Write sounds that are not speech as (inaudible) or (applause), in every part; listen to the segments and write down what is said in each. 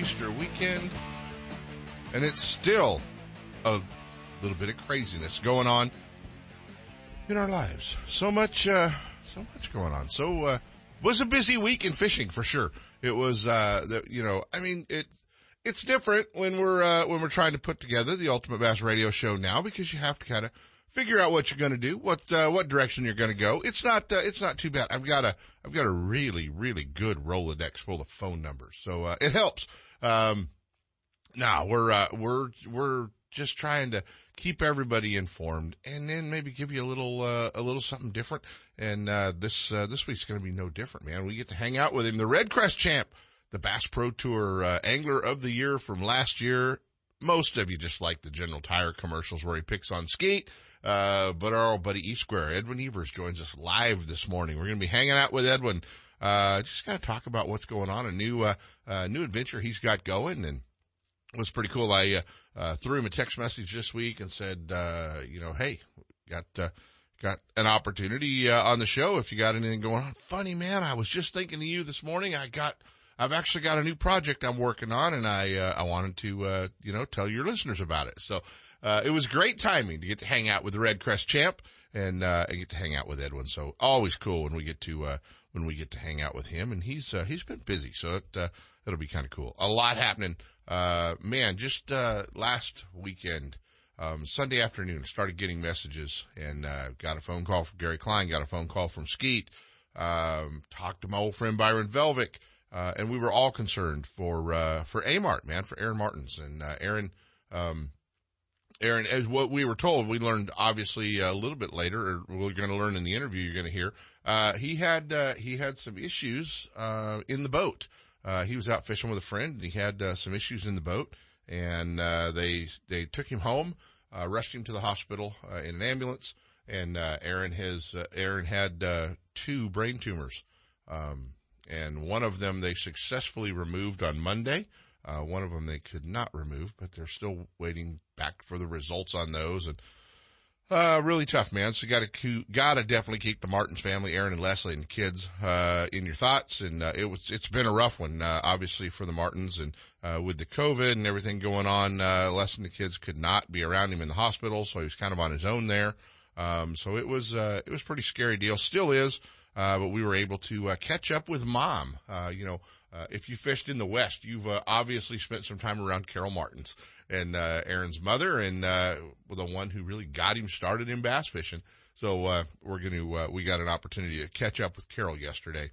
Easter weekend, and it's still a little bit of craziness going on in our lives. So much, uh, so much going on. So, uh, was a busy week in fishing for sure. It was, uh, the, you know, I mean, it, it's different when we're, uh, when we're trying to put together the Ultimate Bass radio show now because you have to kind of figure out what you're going to do, what, uh, what direction you're going to go. It's not, uh, it's not too bad. I've got a, I've got a really, really good Rolodex full of phone numbers. So, uh, it helps. Um, now we're, uh, we're, we're just trying to keep everybody informed and then maybe give you a little, uh, a little something different. And, uh, this, uh, this week's going to be no different, man. We get to hang out with him, the Red Crest champ, the Bass Pro Tour, uh, angler of the year from last year. Most of you just like the General Tire commercials where he picks on skeet. Uh, but our old buddy E Square, Edwin Evers joins us live this morning. We're going to be hanging out with Edwin. Uh, just kind of talk about what's going on, a new, uh, uh, new adventure he's got going and it was pretty cool. I, uh, uh, threw him a text message this week and said, uh, you know, hey, got, uh, got an opportunity, uh, on the show if you got anything going on. Funny man, I was just thinking of you this morning. I got, I've actually got a new project I'm working on and I, uh, I wanted to, uh, you know, tell your listeners about it. So, uh, it was great timing to get to hang out with the Red Crest champ and, uh, and get to hang out with Edwin. So always cool when we get to, uh, when we get to hang out with him and he's, uh, he's been busy. So it, uh, it'll be kind of cool. A lot happening. Uh, man, just, uh, last weekend, um, Sunday afternoon, started getting messages and, uh, got a phone call from Gary Klein, got a phone call from Skeet, um, talked to my old friend Byron Velvick, uh, and we were all concerned for, uh, for Amart, man, for Aaron Martens and, uh, Aaron, um, Aaron, as what we were told, we learned obviously a little bit later, or we're going to learn in the interview you're going to hear. Uh, he had, uh, he had some issues, uh, in the boat. Uh, he was out fishing with a friend and he had, some issues in the boat and, uh, they, they took him home, uh, rushed him to the hospital, in an ambulance and, uh, Aaron has, Aaron had, uh, two brain tumors. Um, and one of them they successfully removed on Monday. Uh, one of them they could not remove, but they're still waiting back for the results on those. And, uh, really tough, man. So you gotta, gotta definitely keep the Martens family, Aaron and Leslie and kids, uh, in your thoughts. And, uh, it was, it's been a rough one, uh, obviously for the Martens and, uh, with the COVID and everything going on, uh, Les and the kids could not be around him in the hospital. So he was kind of on his own there. Um, so it was, uh, it was pretty scary deal. Still is. Uh, but we were able to uh, catch up with mom. Uh, you know, uh, if you fished in the West, you've uh, obviously spent some time around Carol Martens and uh, Aaron's mother, and the one who really got him started in bass fishing. So we're going to we got an opportunity to catch up with Carol yesterday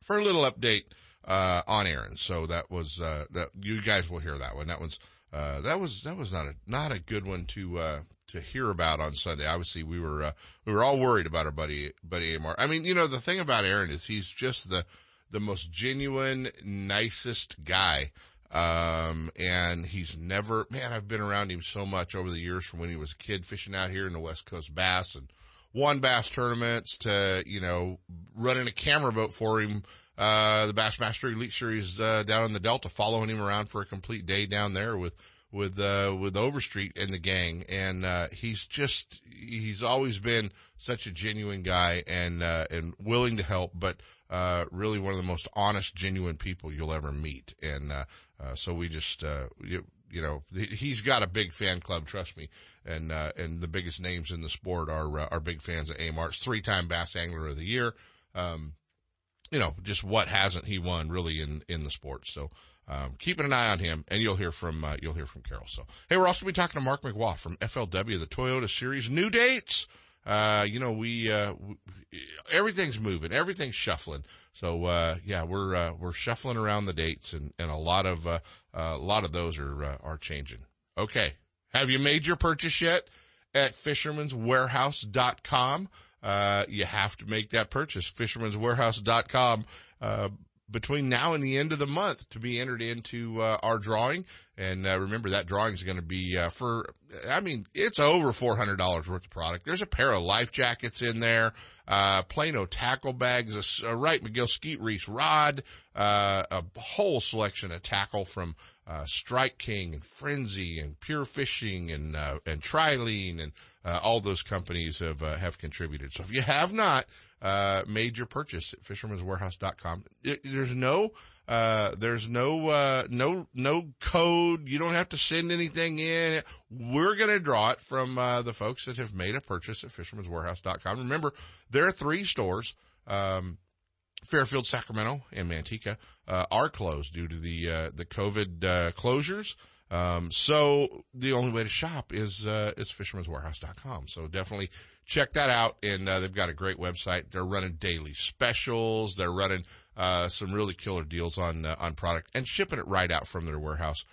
for a little update on Aaron. So that was that you guys will hear that one. That one's that was that was not a not a good one to to hear about on Sunday. Obviously, we were uh, we were all worried about our buddy buddy Amar. I mean, you know, the thing about Aaron is he's just the the most genuine, nicest guy. Um, and he's never, man, I've been around him so much over the years from when he was a kid fishing out here in the West Coast Bass and won bass tournaments to, you know, running a camera boat for him, uh, the Bassmaster Elite Series, uh, down in the Delta, following him around for a complete day down there with, with uh, with Overstreet and the gang, and uh, he's just he's always been such a genuine guy and uh, and willing to help, but uh, really one of the most honest, genuine people you'll ever meet. And uh, uh, so we just uh, you, you know he's got a big fan club, trust me, and uh, and the biggest names in the sport are are big fans of Amart's three time Bass Angler of the Year. Um, you know, just what hasn't he won really in in the sport? So. Um, keeping an eye on him, and you'll hear from uh, you'll hear from Carol. So, hey, we're also going to be talking to Mark McWha from FLW, the Toyota Series. New dates. Uh, you know, we, uh, we, everything's moving, everything's shuffling. So, uh, yeah, we're, uh, we're shuffling around the dates and, and a lot of, uh, a lot of those are, uh, are changing. Okay. Have you made your purchase yet at fisherman'swarehouse.com? Uh, you have to make that purchase, fisherman'swarehouse.com. Uh, between now and the end of the month to be entered into uh, our drawing. And uh, remember that drawing is going to be uh, for, I mean, it's over four hundred dollars worth of product. There's a pair of life jackets in there, uh, Plano tackle bags, a, a Wright McGill skeet reese rod, uh, a whole selection of tackle from uh, Strike King and Frenzy and Pure Fishing and uh, and Trilene and uh, all those companies have uh, have contributed. So if you have not uh, made your purchase at fisherman'swarehouse.com, it, there's no uh, there's no uh, no no code. You don't have to send anything in. We're to draw it from uh, the folks that have made a purchase at fisherman'swarehouse.com. Remember, there are three stores. Um, Fairfield, Sacramento, and Manteca uh, are closed due to the uh, the COVID uh, closures. Um, so the only way to shop is uh, is fisherman'swarehouse.com. So definitely check that out, and uh, they've got a great website. They're running daily specials. They're running uh, some really killer deals on on product and shipping it right out from their warehouse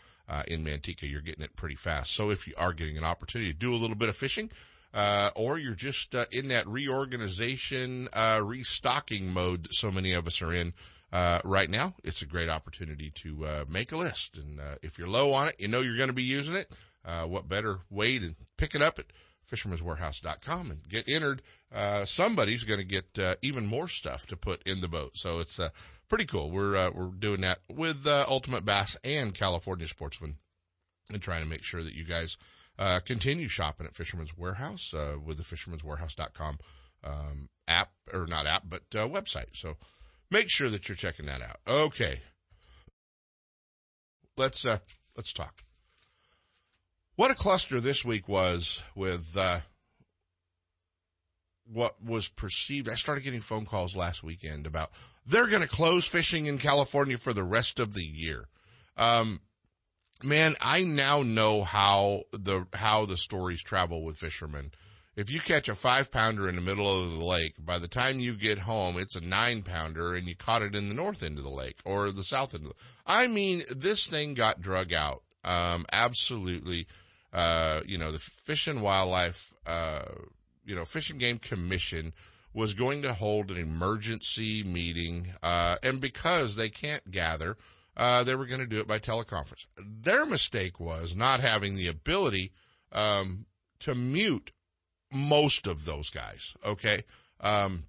in Manteca. You're getting it pretty fast. So if you are getting an opportunity to do a little bit of fishing, uh, or you're just uh, in that reorganization, uh, restocking mode that so many of us are in uh, right now, it's a great opportunity to uh, make a list. And uh, if you're low on it, you know you're going to be using it. what better way to pick it up at fisherman'swarehouse.com and get entered? Uh somebody's going to get even more stuff to put in the boat. So it's pretty cool. We're we're doing that with Ultimate Bass and California Sportsman, and trying to make sure that you guys uh, continue shopping at Fisherman's Warehouse uh, with the fisherman'swarehouse.com um, app, or not app, but uh, website. So make sure that you're checking that out. Okay. Let's, uh, let's talk. What a cluster this week was with, uh, what was perceived. I started getting phone calls last weekend about they're going to close fishing in California for the rest of the year. Um, man, I now know how the how the stories travel with fishermen. If you catch a five pounder in the middle of the lake, by the time you get home, it's a nine pounder and you caught it in the north end of the lake or the south end. Of the, I mean, this thing got drug out. Um, absolutely. Uh, you know, the Fish and Wildlife, uh, you know, Fish and Game Commission was going to hold an emergency meeting, uh, and because they can't gather, uh, they were going to do it by teleconference. Their mistake was not having the ability um, to mute most of those guys. Okay. Um,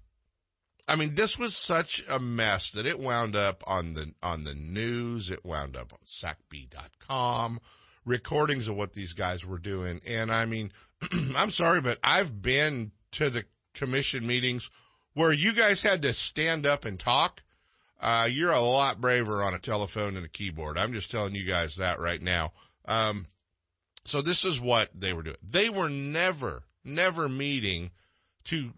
I mean, this was such a mess that it wound up on the on the news. It wound up on SacBee.com, recordings of what these guys were doing. And I mean, (clears throat) I'm sorry, but I've been to the commission meetings where you guys had to stand up and talk uh, you're a lot braver on a telephone and a keyboard. I'm just telling you guys that right now. Um, so this is what they were doing. They were never, never meeting to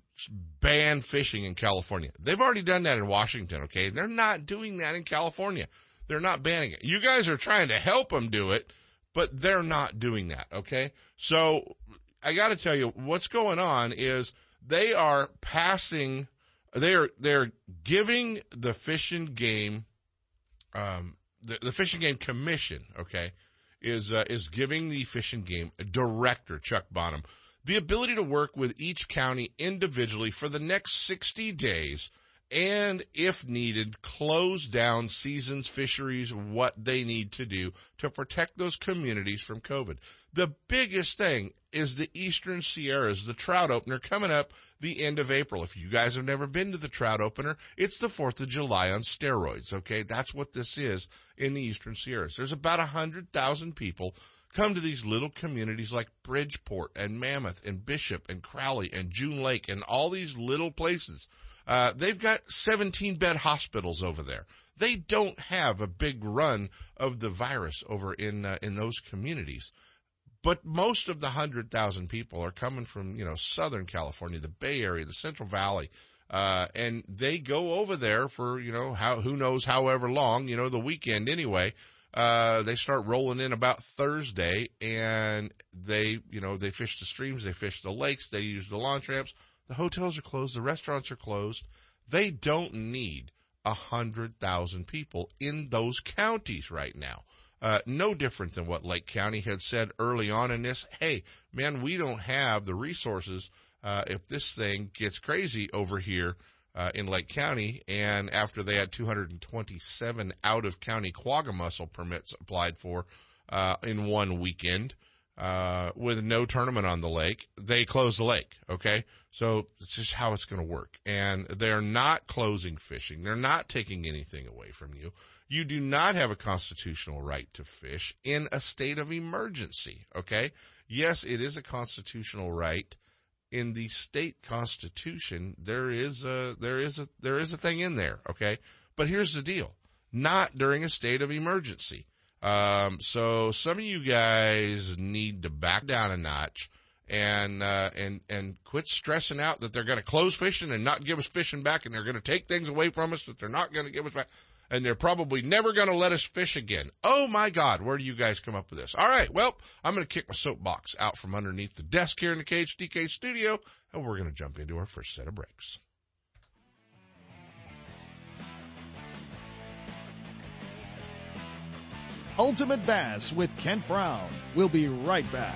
ban fishing in California. They've already done that in Washington. Okay. They're not doing that in California. They're not banning it. You guys are trying to help them do it, but they're not doing that. Okay. So I got to tell you what's going on is they are passing they're they're giving the fishing Game, um, the, the Fish and Game Commission, okay, is uh, is giving the fishing Game director Chuck Bonham the ability to work with each county individually for the next 60 days and if needed, close down seasons fisheries, what they need to do to protect those communities from COVID. The biggest thing is the Eastern Sierras, the trout opener coming up the end of April. If you guys have never been to the trout opener, it's the 4th of July on steroids. Okay. That's what this is in the Eastern Sierras. There's about a hundred thousand people come to these little communities like Bridgeport and Mammoth and Bishop and Crowley and June Lake and all these little places. Uh, they've got 17 bed hospitals over there. They don't have a big run of the virus over in uh, in those communities. But most of the 100,000 people are coming from, you know, Southern California, the Bay Area, the Central Valley. Uh, and they go over there for, you know, how, who knows however long, you know, the weekend anyway. Uh, they start rolling in about Thursday and they, you know, they fish the streams, they fish the lakes, they use the launch ramps. The hotels are closed, the restaurants are closed. They don't need a hundred thousand people in those counties right now. Uh, no different than what Lake County had said early on in this. Hey, man, we don't have the resources. Uh, if this thing gets crazy over here, uh, in Lake County, and after they had 227 out of county quagga mussel permits applied for uh, in one weekend, uh, with no tournament on the lake, they closed the lake. Okay, so it's just how it's going to work, and they're not closing fishing. They're not taking anything away from you. You do not have a constitutional right to fish in a state of emergency. Okay, yes, it is a constitutional right in the state constitution, there is a, there is a, there is a thing in there. Okay. But here's the deal. Not during a state of emergency. Um, so some of you guys need to back down a notch and, uh, and, and quit stressing out that they're going to close fishing and not give us fishing back and they're going to take things away from us that they're not going to give us back and they're probably never going to let us fish again. Oh my God, where do you guys come up with this? All right, well, I'm going to kick my soapbox out from underneath the desk here in the KHTK studio, and we're going to jump into our first set of breaks. Ultimate Bass with Kent Brown. We'll be right back.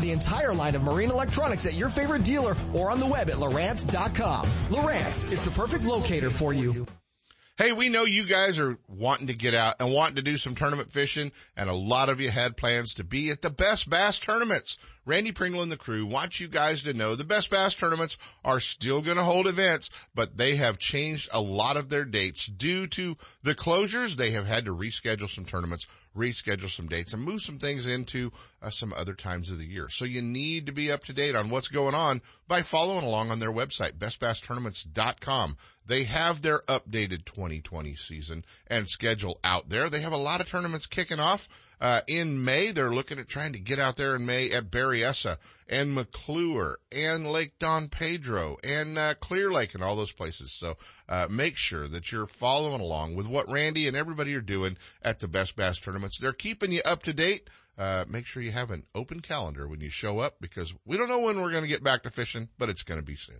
the entire line of marine electronics at your favorite dealer or on the web at Lowrance.com. Lowrance is the perfect locator for you. Hey, we know you guys are wanting to get out and wanting to do some tournament fishing, and a lot of you had plans to be at the best bass tournaments. Randy Pringle and the crew want you guys to know the best bass tournaments are still going to hold events, but they have changed a lot of their dates due to the closures. They have had to reschedule some tournaments reschedule some dates and move some things into uh, some other times of the year. So you need to be up to date on what's going on by following along on their website, bestbasstournaments.com. They have their updated 2020 season and schedule out there. They have a lot of tournaments kicking off. Uh, in May, they're looking at trying to get out there in May at Berryessa and McClure and Lake Don Pedro and uh, Clear Lake and all those places. So uh, make sure that you're following along with what Randy and everybody are doing at the Best Bass tournaments. They're keeping you up to date. Uh, make sure you have an open calendar when you show up because we don't know when we're going to get back to fishing, but it's going to be soon.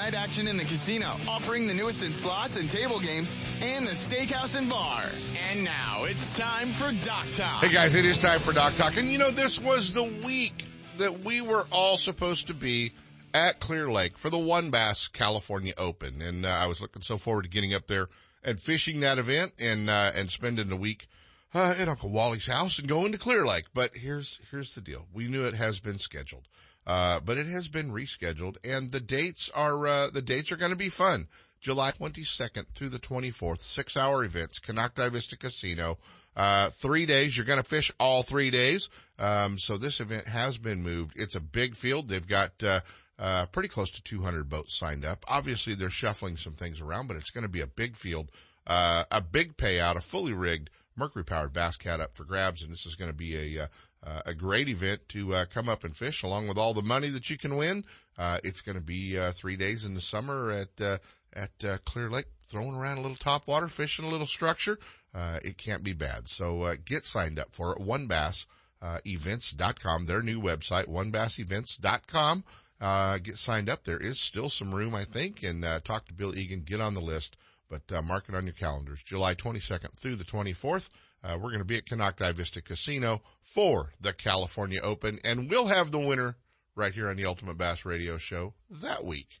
night action in the casino, offering the newest in slots and table games, and the steakhouse and bar. And now it's time for Dock Talk. Hey guys, it is time for Dock Talk. And you know, this was the week that we were all supposed to be at Clear Lake for the One Bass California Open. And uh, I was looking so forward to getting up there and fishing that event and, uh, and spending the week uh, at Uncle Wally's house and going to Clear Lake. But here's, here's the deal. We knew it has been scheduled. Uh, but it has been rescheduled and the dates are, uh, the dates are going to be fun. July 22nd through the 24th, six hour events, Konocti Vista Casino. Uh, three days. You're going to fish all three days. Um, so this event has been moved. It's a big field. They've got, uh, Uh, pretty close to 200 boats signed up. Obviously, they're shuffling some things around, but it's going to be a big field, uh, a big payout, a fully rigged Mercury powered Bass Cat up for grabs. And this is going to be a, uh, a great event to, uh, come up and fish along with all the money that you can win. Uh, it's going to be, uh, three days in the summer at, uh, at, uh, Clear Lake, throwing around a little top water, fishing a little structure. Uh, it can't be bad. So, uh, get signed up for it. One Bass, uh, their new website, onebassevents.com. Uh, get signed up. There is still some room, I think, and, uh, talk to Bill Egan, get on the list, but, uh, mark it on your calendars. July 22nd through the 24th. Uh, we're going to be at Konocti Vista Casino for the California Open, and we'll have the winner right here on the Ultimate Bass Radio Show that week.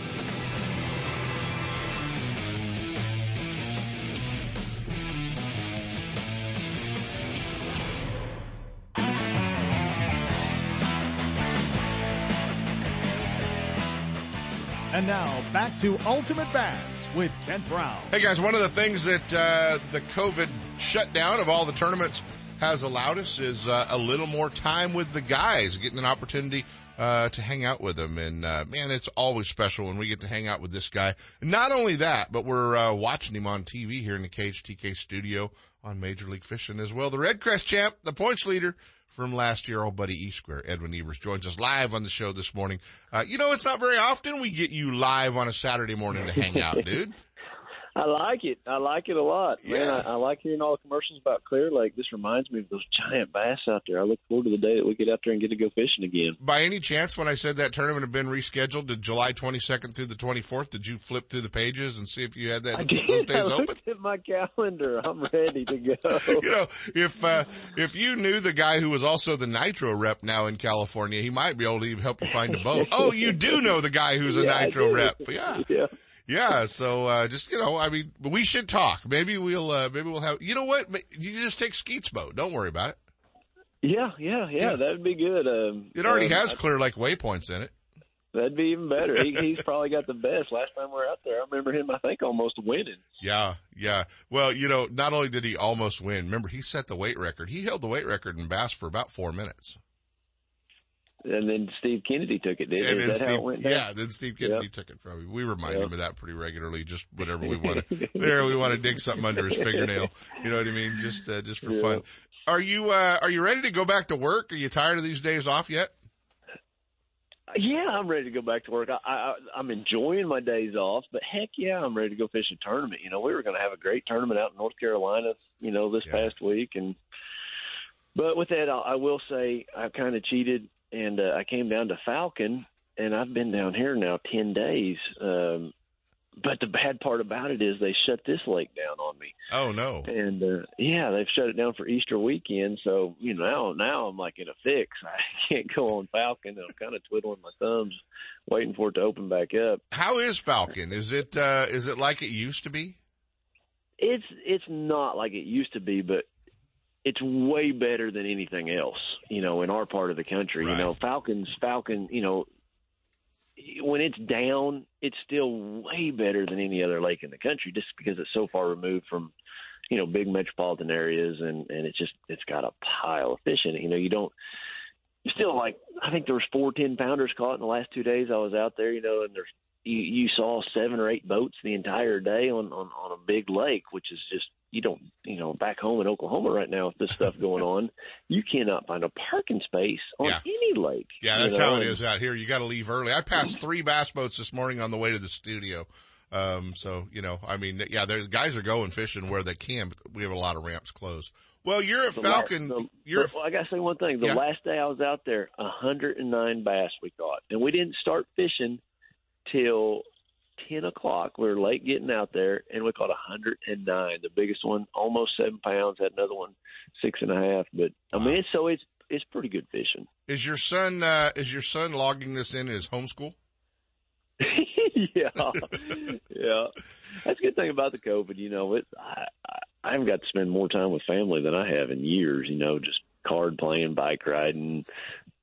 And now back to Ultimate Bass with Kent Brown. Hey guys, one of the things that uh, the COVID shutdown of all the tournaments has allowed us is uh, a little more time with the guys, getting an opportunity uh, to hang out with him. And uh, man, it's always special when we get to hang out with this guy. Not only that, but we're uh, watching him on TV here in the KHTK studio on Major League Fishing as well. The Red Crest champ, the points leader from last year, old buddy E Square, Edwin Evers joins us live on the show this morning. Uh, you know, it's not very often we get you live on a Saturday morning to hang out, (laughs) dude. I like it. I like it a lot, man. I, I like hearing all the commercials about Clear Lake. This reminds me of those giant bass out there. I look forward to the day that we get out there and get to go fishing again. By any chance, when I said that tournament had been rescheduled to July 22nd through the 24th, did you flip through the pages and see if you had that I those did. days (laughs) I open? looked at my calendar. I'm ready to go. (laughs) you know, if uh, if you knew the guy who was also the Nitro rep now in California, he might be able to even help you find a boat. (laughs) oh, you do know the guy who's a Yeah, Nitro rep. Yeah. yeah. Yeah. So, uh, just, you know, I mean, we should talk. Maybe we'll, uh, maybe we'll have, you know what? You just take Skeet's boat. Don't worry about it. Yeah, yeah, yeah, Yeah. That'd be good. Um, It already um, has Clear Lake waypoints in it. That'd be even better. He, he's (laughs) probably got the best. Last time we were out there, I remember him. I think almost winning. Yeah, yeah. Well, you know, not only did he almost win, remember he set the weight record. He held the weight record in bass for about four minutes. And then Steve Kennedy took it. Did And is then that how it went down? yeah, then Steve Kennedy Yep. took it from him. We remind Yep. him of that pretty regularly, just whenever we want to, there we want to dig something under his fingernail. You know what I mean? Just, uh, just for Yeah. fun. Are you, uh, are you ready to go back to work? Are you tired of these days off yet? Yeah, I'm ready to go back to work. I, I, I'm enjoying my days off, but heck yeah, I'm ready to go fish a tournament. You know, we were going to have a great tournament out in North Carolina, you know, this Yeah. past week, and but with that, I, I will say I kind of cheated, and uh, I came down to Falcon, and I've been down here now ten days. Um, but the bad part about it is they shut this lake down on me. Oh no. And uh, yeah, they've shut it down for Easter weekend. So you know now now I'm like in a fix. (laughs) I can't go on Falcon. I'm kind of twiddling my thumbs, waiting for it to open back up. How is Falcon? Is it, uh, is it like it used to be? It's it's not like it used to be, but it's way better than anything else. You know, in our part of the country. Right. You know, Falcons Falcon. You know. When it's down, it's still way better than any other lake in the country, just because it's so far removed from, you know, big metropolitan areas, and and it's just it's got a pile of fish in it. You know, you don't you still like I think there was four ten pounders caught in the last two days I was out there, you know, and there's you, you saw seven or eight boats the entire day on, on on a big lake, which is just you don't you know back home in Oklahoma right now with this stuff going on, you cannot find a parking space on Yeah. any lake. Yeah, that's know, how it is out here. You got to leave early. I passed three bass boats this morning on the way to the studio. Um, so, you know, I mean, yeah, the guys are going fishing where they can, but we have a lot of ramps closed. Well, you're at The Falcon. last- the- you're, but, well, I gotta say one thing. The Yeah. last day I was out there, 109 bass we caught, and we didn't start fishing till 10 o'clock. We were late getting out there, and we caught 109. The biggest one, almost seven pounds. Had another one, six and a half. But I mean, it's, so it's it's pretty good fishing. is your son, uh, is your son logging this in his homeschool? (laughs) yeah, yeah. That's a good thing about the COVID. You know, it. I, I haven't got to spend more time with family than I have in years. You know, just card playing, bike riding,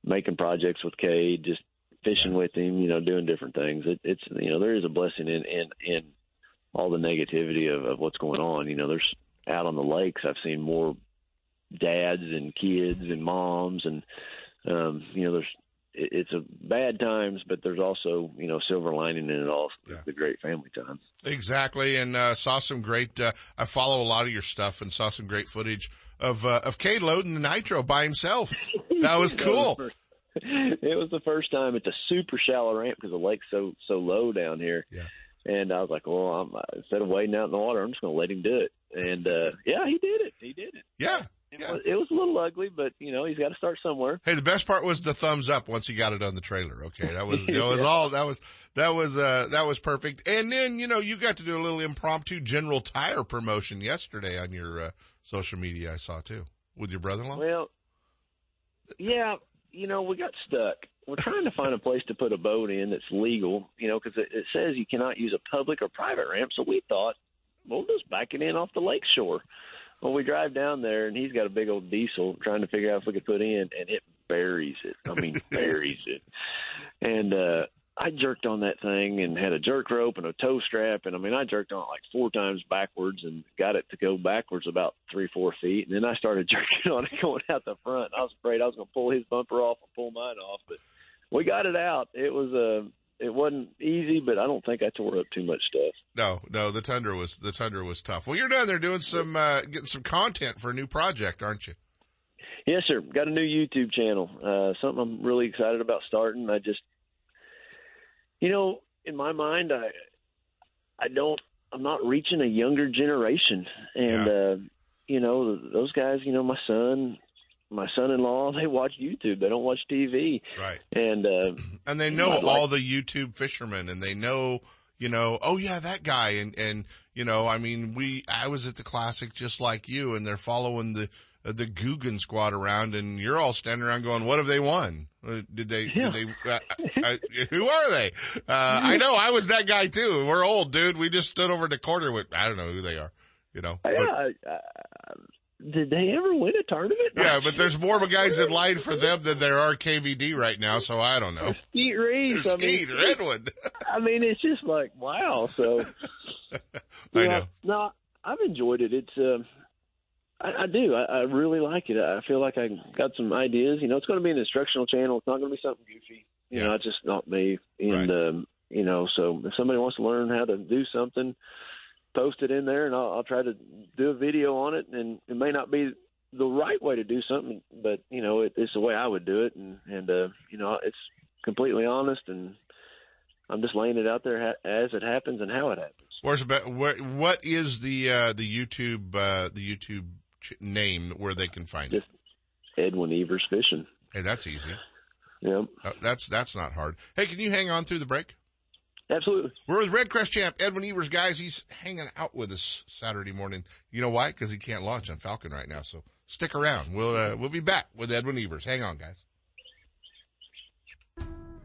making projects with Cade, just fishing with him. You know, doing different things. It, it's you know there is a blessing in in in all the negativity of, of what's going on. You know, there's out on the lakes. I've seen more dads and kids and moms and um, you know there's it's a bad times, but there's also you know silver lining in it all. Yeah. The great family times. Exactly, and uh, saw some great. Uh, I follow a lot of your stuff and saw some great footage of uh, of Cade loading the nitro by himself. (laughs) That was cool. It was the first time. It's a super shallow ramp because the lake's so so low down here. Yeah. And I was like, well, I'm, instead of wading out in the water, I'm just going to let him do it. And uh yeah, he did it. He did it. Yeah, it, yeah. was, it was a little ugly, but you know he's got to start somewhere. Hey, the best part was the thumbs up once he got it on the trailer. Okay, that was (laughs) that was all that was that was uh that was perfect. And then you know you got to do a little impromptu General Tire promotion yesterday on your uh, social media. I saw too with your brother-in-law. Well, yeah, you know we got stuck. We're trying to find a place to put a boat in that's legal, you know, because it, it says you cannot use a public or private ramp. So we thought, we'll just back it in off the lake shore. Well, we drive down there, and he's got a big old diesel trying to figure out if we could put in, and it buries it. I mean, (laughs) buries it. And uh, I jerked on that thing and had a jerk rope and a tow strap, and I mean, I jerked on it like four times backwards and got it to go backwards about three, four feet, and then I started (laughs) jerking on it going out the front. I was afraid I was going to pull his bumper off and pull mine off, but we got it out. It was a uh, it wasn't easy, but I don't think I tore up too much stuff. No, no, the Tundra was the Tundra was tough. Well, you're down there doing some uh, getting some content for a new project, aren't you? Yes, sir. Got a new YouTube channel. Uh, something I'm really excited about starting. I just, you know, in my mind, I, I don't, I'm not reaching a younger generation, and yeah. uh, you know, those guys. You know, my son, my son-in-law (laughs) they watch YouTube. They don't watch TV. Right. And uh, (clears throat) and they know all the YouTube fishermen, and they know you know, oh yeah, that guy, and and you know, I mean, we I was at the classic just like you, and they're following the the Googan squad around, and you're all standing around going, "What have they won? Uh, did they? Yeah. Did they? Uh, uh, (laughs) who are they? Uh, I know I was that guy too. We're old, dude. We just stood over the corner with I don't know who they are. You know, yeah, but, did they ever win a tournament? Yeah, but there's more of a guys in line for them than there are KVD right now, so I don't know. Skeet Reese, I Skeet, mean, Redwood. I mean, it's just like wow. So, (laughs) I know. No, I've enjoyed it. It's, uh, I, I do. I, I really like it. I feel like I got some ideas. You know, it's going to be an instructional channel. It's not going to be something goofy. You know, it's just not me. And right. um, you know, so if somebody wants to learn how to do something post it in there, and I'll, I'll try to do a video on it. And it may not be the right way to do something, but you know, it, it's the way I would do it, and and uh, you know, it's completely honest, and I'm just laying it out there ha- as it happens and how it happens. Where's where, what is the uh, the YouTube uh, the YouTube name where they can find just it? Edwin Evers Fishing. Hey, that's easy. Yeah, uh, that's that's not hard. Hey, can you hang on through the break? Absolutely. We're with REDCREST champ Edwin Evers, guys. He's hanging out with us Saturday morning. You know why? Because he can't launch on Falcon right now. So stick around. We'll uh, we'll be back with Edwin Evers. Hang on, guys.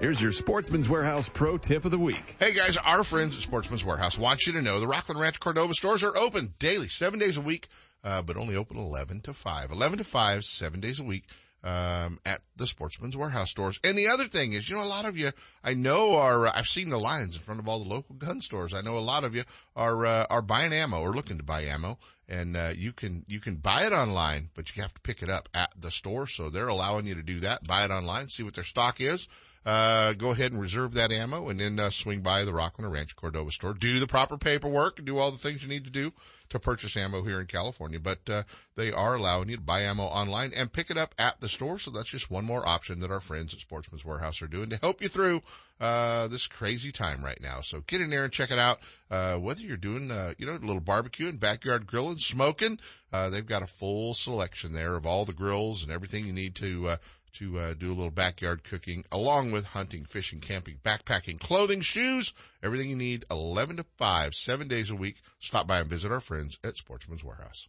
Here's your Sportsman's Warehouse Pro Tip of the Week. Hey guys, our friends at Sportsman's Warehouse want you to know the Rocklin Rancho Cordova stores are open daily, seven days a week, uh, but only open 11 to 5. 11 to 5, seven days a week. Um, at the Sportsman's Warehouse stores. And the other thing is, you know, a lot of you I know are, uh, I've seen the lines in front of all the local gun stores. I know a lot of you are, uh, are buying ammo or looking to buy ammo and uh, you can you can buy it online, but you have to pick it up at the store. So they're allowing you to do that. Buy it online, see what their stock is. Uh, go ahead and reserve that ammo, and then uh, swing by the Rocklin or Rancho Cordova store. Do the proper paperwork and do all the things you need to do to purchase ammo here in California. But uh, they are allowing you to buy ammo online and pick it up at the store. So that's just one more option that our friends at Sportsman's Warehouse are doing to help you through uh, this crazy time right now. So get in there and check it out. Uh, whether you're doing, uh, you know, a little barbecue and backyard grilling, smoking, uh, they've got a full selection there of all the grills and everything you need to uh, to uh, do a little backyard cooking along with hunting, fishing, camping, backpacking, clothing, shoes, everything you need 11 to 5, seven days a week. Stop by and visit our friends at Sportsman's Warehouse.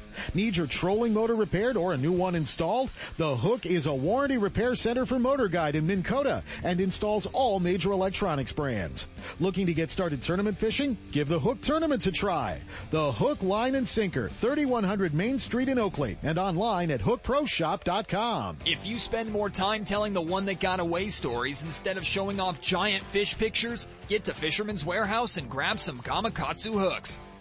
Need your trolling motor repaired or a new one installed? The Hook is a warranty repair center for Motor Guide in Minn Kota and installs all major electronics brands. Looking to get started tournament fishing? Give the Hook Tournaments a try. The Hook Line and Sinker, 3100 Main Street in Oakley and online at hookproshop.com. If you spend more time telling the one that got away stories instead of showing off giant fish pictures, get to Fisherman's Warehouse and grab some Gamakatsu hooks.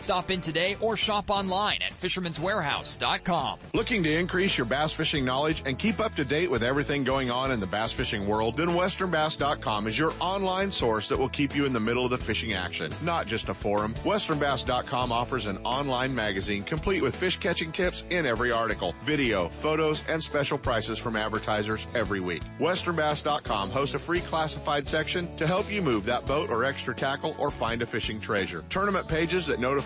Stop in today or shop online at fisherman'swarehouse.com. Looking to increase your bass fishing knowledge and keep up to date with everything going on in the bass fishing world? Then westernbass.com is your online source that will keep you in the middle of the fishing action, not just a forum. westernbass.com offers an online magazine complete with fish catching tips in every article, video, photos, and special prices from advertisers every week. westernbass.com hosts a free classified section to help you move that boat or extra tackle or find a fishing treasure. Tournament pages that notify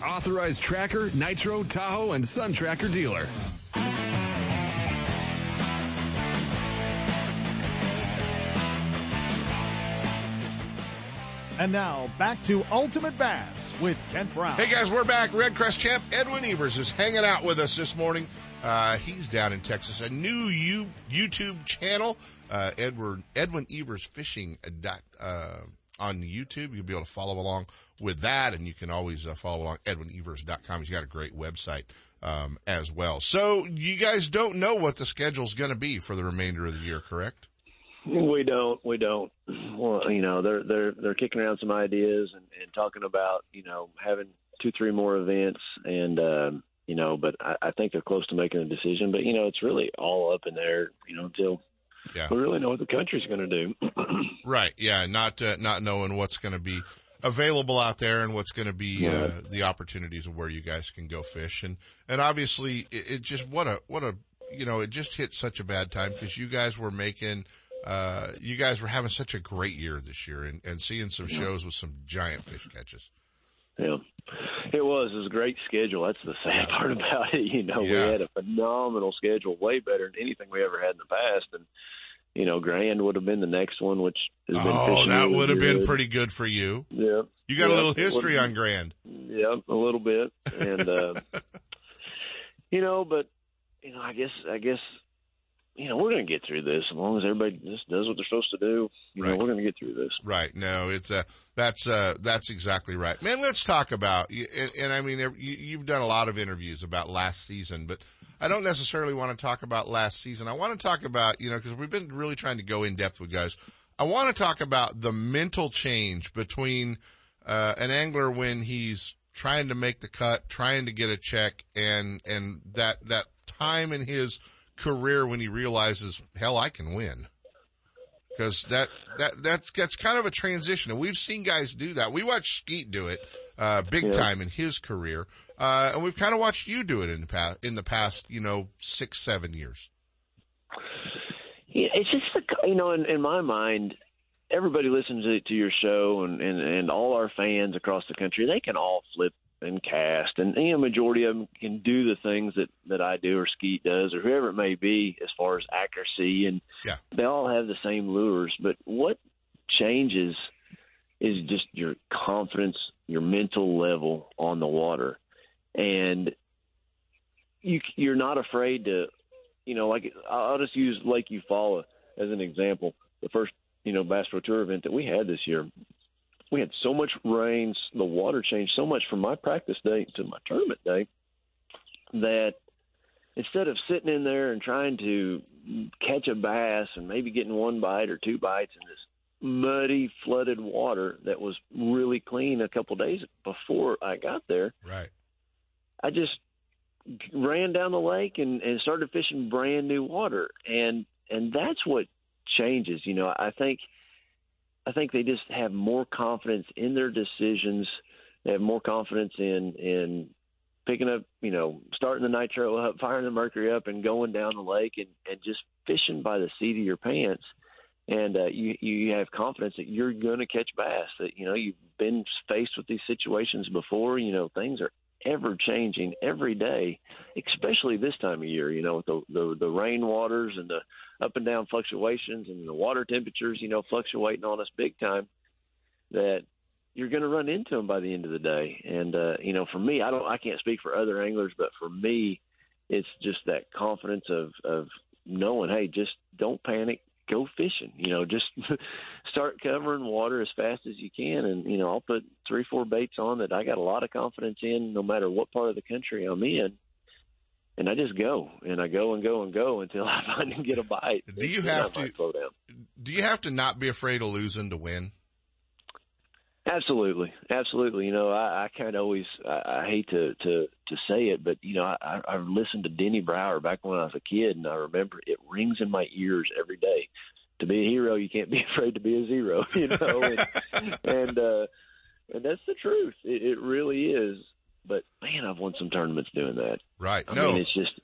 authorized tracker, nitro, Tahoe, and Sun Tracker dealer. And now back to Ultimate Bass with Kent Brown. Hey guys, we're back. Red Crest champ Edwin Evers is hanging out with us this morning. Uh, he's down in Texas. A new U- YouTube channel, uh, Edward Edwin Evers Fishing. Uh, on YouTube. You'll be able to follow along with that, and you can always uh, follow along edwinevers.com. He's got a great website um, as well. So you guys don't know what the schedule's going to be for the remainder of the year, correct? We don't. We don't. (clears throat) Well, you know, they're they're they're kicking around some ideas and, and talking about you know having two, three more events, and um, you know, but I, I think they're close to making a decision. But you know, it's really all up in there. You know, until Yeah. we really know what the country's going to do. (clears throat) Right. Yeah. Not uh, not knowing what's going to be available out there and what's going to be uh, the opportunities of where you guys can go fish and and obviously it, it just what a what a you know it just hit such a bad time because you guys were making uh you guys were having such a great year this year and and seeing some shows with some giant fish catches. Yeah, it was. It was a great schedule. That's the sad part (laughs) about it. You know, Yeah. we had a phenomenal schedule, way better than anything we ever had in the past. And you know, Grand would have been the next one, which has been Oh, that would have been pretty good for you. Yeah, You got a little history on Grand. Yeah, a little bit, and uh, (laughs) you know, but you know, I guess, I guess, you know, we're going to get through this as long as everybody just does what they're supposed to do. You Right. know, we're going to get through this. Right. No, it's uh that's uh that's exactly right. Man, let's talk about and, and I mean you, you've done a lot of interviews about last season, but I don't necessarily want to talk about last season. I want to talk about, you know, cuz we've been really trying to go in depth with guys. I want to talk about the mental change between uh an angler when he's trying to make the cut, trying to get a check and and that that time in his career when he realizes, hell, I can win because that that that's that's kind of a transition, and we've seen guys do that. We watched Skeet do it uh, big Yeah. time in his career, uh, and we've kind of watched you do it in the past in the past, you know, six seven years. Yeah, it's just the you know, in, in my mind, everybody listens to, to your show, and, and and all our fans across the country, they can all flip and cast, and you know, majority of them can do the things that that I do or Skeet does or whoever it may be as far as accuracy, and Yeah. they all have the same lures. But what changes is just your confidence, your mental level on the water, and you you're not afraid to you know, like I'll just use Lake Eufaula as an example. The first, you know, Bass Pro Tour event that we had this year, we had so much rain, the water changed so much from my practice day to my tournament day that instead of sitting in there and trying to catch a bass and maybe getting one bite or two bites in this muddy, flooded water that was really clean a couple days before I got there, Right. I just ran down the lake and, and started fishing brand new water and and that's what changes you know i think i think they just have more confidence in their decisions. They have more confidence in in picking up you know starting the nitro up firing the mercury up and going down the lake and and just fishing by the seat of your pants. And uh, you you have confidence that you're going to catch bass that you know you've been faced with these situations before you know things are ever changing every day, especially this time of year. You know, with the the, the rain waters and the up and down fluctuations and the water temperatures, you know, fluctuating on us big time. That you're going to run into them by the end of the day. And uh, you know, for me, I don't, I can't speak for other anglers, but for me, it's just that confidence of of knowing, hey, just don't panic, go fishing. You know, just (laughs) start covering water as fast as you can, and you know, I'll put three, four baits on that I got a lot of confidence in, no matter what part of the country I'm in. And I just go, and I go and go and go until (laughs) I find and get a bite. Do you have to- Do you have to not be afraid of losing to win? Absolutely, absolutely. You know, I, I kind of always I, I hate to to to say it, but you know, I, I listened to Denny Brauer back when I was a kid, and I remember it rings in my ears every day. To be a hero, you can't be (laughs) afraid to be a zero. (laughs) You know, and and, uh, and that's the truth. It, it really is. But man, I've won some tournaments doing that. Right. I no. mean, it's just